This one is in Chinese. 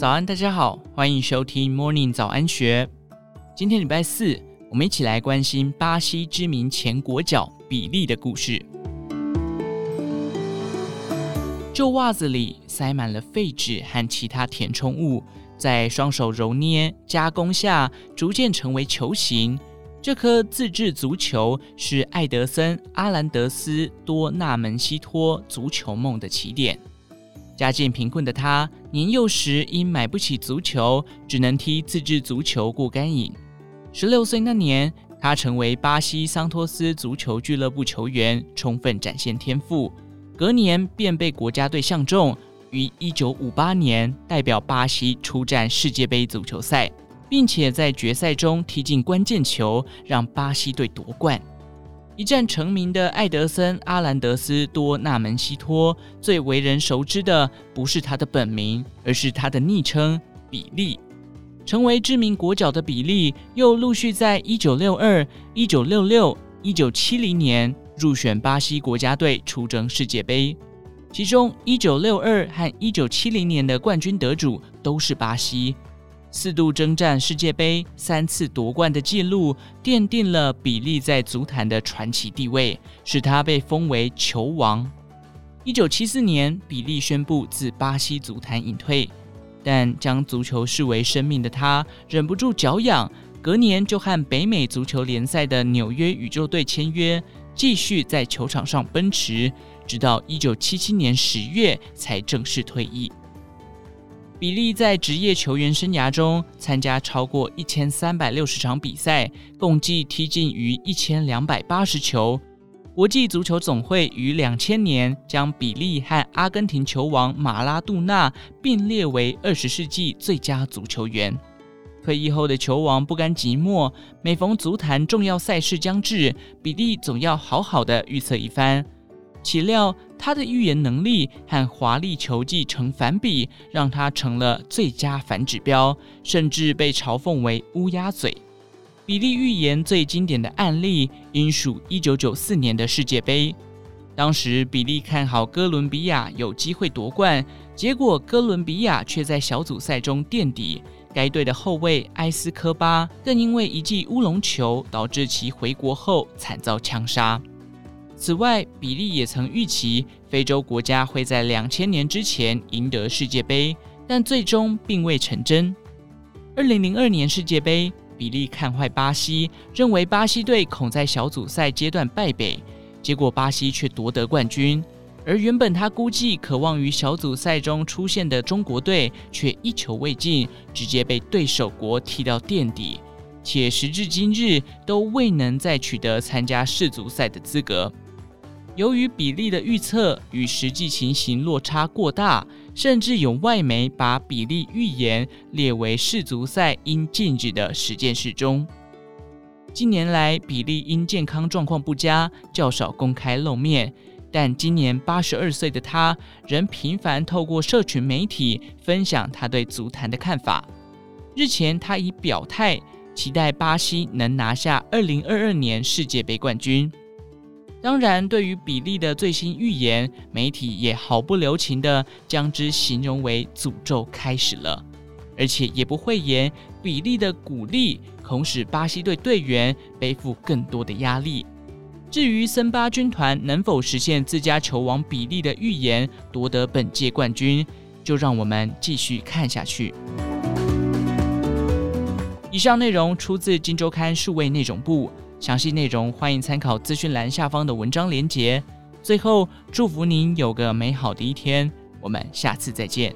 早安，大家好，欢迎收听 Morning 早安学。今天礼拜四，我们一起来关心巴西知名前国脚比利的故事。旧袜子里塞满了废纸和其他填充物，在双手揉捏加工下，逐渐成为球形。这颗自制足球是艾德森·阿兰德斯多纳门西托足球梦的起点。家境贫困的他，年幼时因买不起足球，只能踢自制足球过干瘾。十六岁那年，他成为巴西桑托斯足球俱乐部球员，充分展现天赋。隔年便被国家队相中，于一九五八年代表巴西出战世界杯足球赛，并且在决赛中踢进关键球，让巴西队夺冠。一战成名的艾德森·阿兰德斯多纳门西托，最为人熟知的不是他的本名，而是他的昵称比利。成为知名国脚的比利，又陆续在1962、1966、1970年入选巴西国家队出征世界杯，其中1962和1970年的冠军得主都是巴西。四度征战世界杯、三次夺冠的纪录，奠定了比利在足坛的传奇地位，使他被封为“球王”。一九七四年，比利宣布自巴西足坛隐退，但将足球视为生命的他，忍不住脚痒，隔年就和北美足球联赛的纽约宇宙队签约，继续在球场上奔驰，直到一九七七年十月才正式退役。比利在职业球员生涯中参加超过一千三百六十场比赛，共计踢进逾一千两百八十球。国际足球总会于两千年将比利和阿根廷球王马拉杜纳并列为二十世纪最佳足球员。退役后的球王不甘寂寞，每逢足坛重要赛事将至，比利总要好好的预测一番。岂料他的预言能力和华丽球技成反比，让他成了最佳反指标，甚至被嘲讽为“乌鸦嘴”。比利预言最经典的案例应属1994年的世界杯。当时比利看好哥伦比亚有机会夺冠，结果哥伦比亚却在小组赛中垫底。该队的后卫埃斯科巴更因为一记乌龙球，导致其回国后惨遭枪杀。此外，比利也曾预期非洲国家会在两千年之前赢得世界杯，但最终并未成真。二零零二年世界杯，比利看坏巴西，认为巴西队恐在小组赛阶段败北，结果巴西却夺得冠军。而原本他估计渴望于小组赛中出现的中国队，却一球未进，直接被对手国踢到垫底，且时至今日都未能再取得参加世足赛的资格。由于比利的预测与实际情形落差过大，甚至有外媒把比利预言列为世足赛应禁止的十件事中。近年来，比利因健康状况不佳，较少公开露面，但今年八十二岁的他，仍频繁透过社群媒体分享他对足坛的看法。日前，他已表态，期待巴西能拿下二零二二年世界杯冠军。当然，对于比利的最新预言，媒体也毫不留情地将之形容为诅咒开始了，而且也不讳言比利的鼓励恐使巴西队队员背负更多的压力。至于森巴军团能否实现自家球王比利的预言，夺得本届冠军，就让我们继续看下去。以上内容出自《金周刊》数位内容部。详细内容欢迎参考资讯栏下方的文章连接。最后，祝福您有个美好的一天，我们下次再见。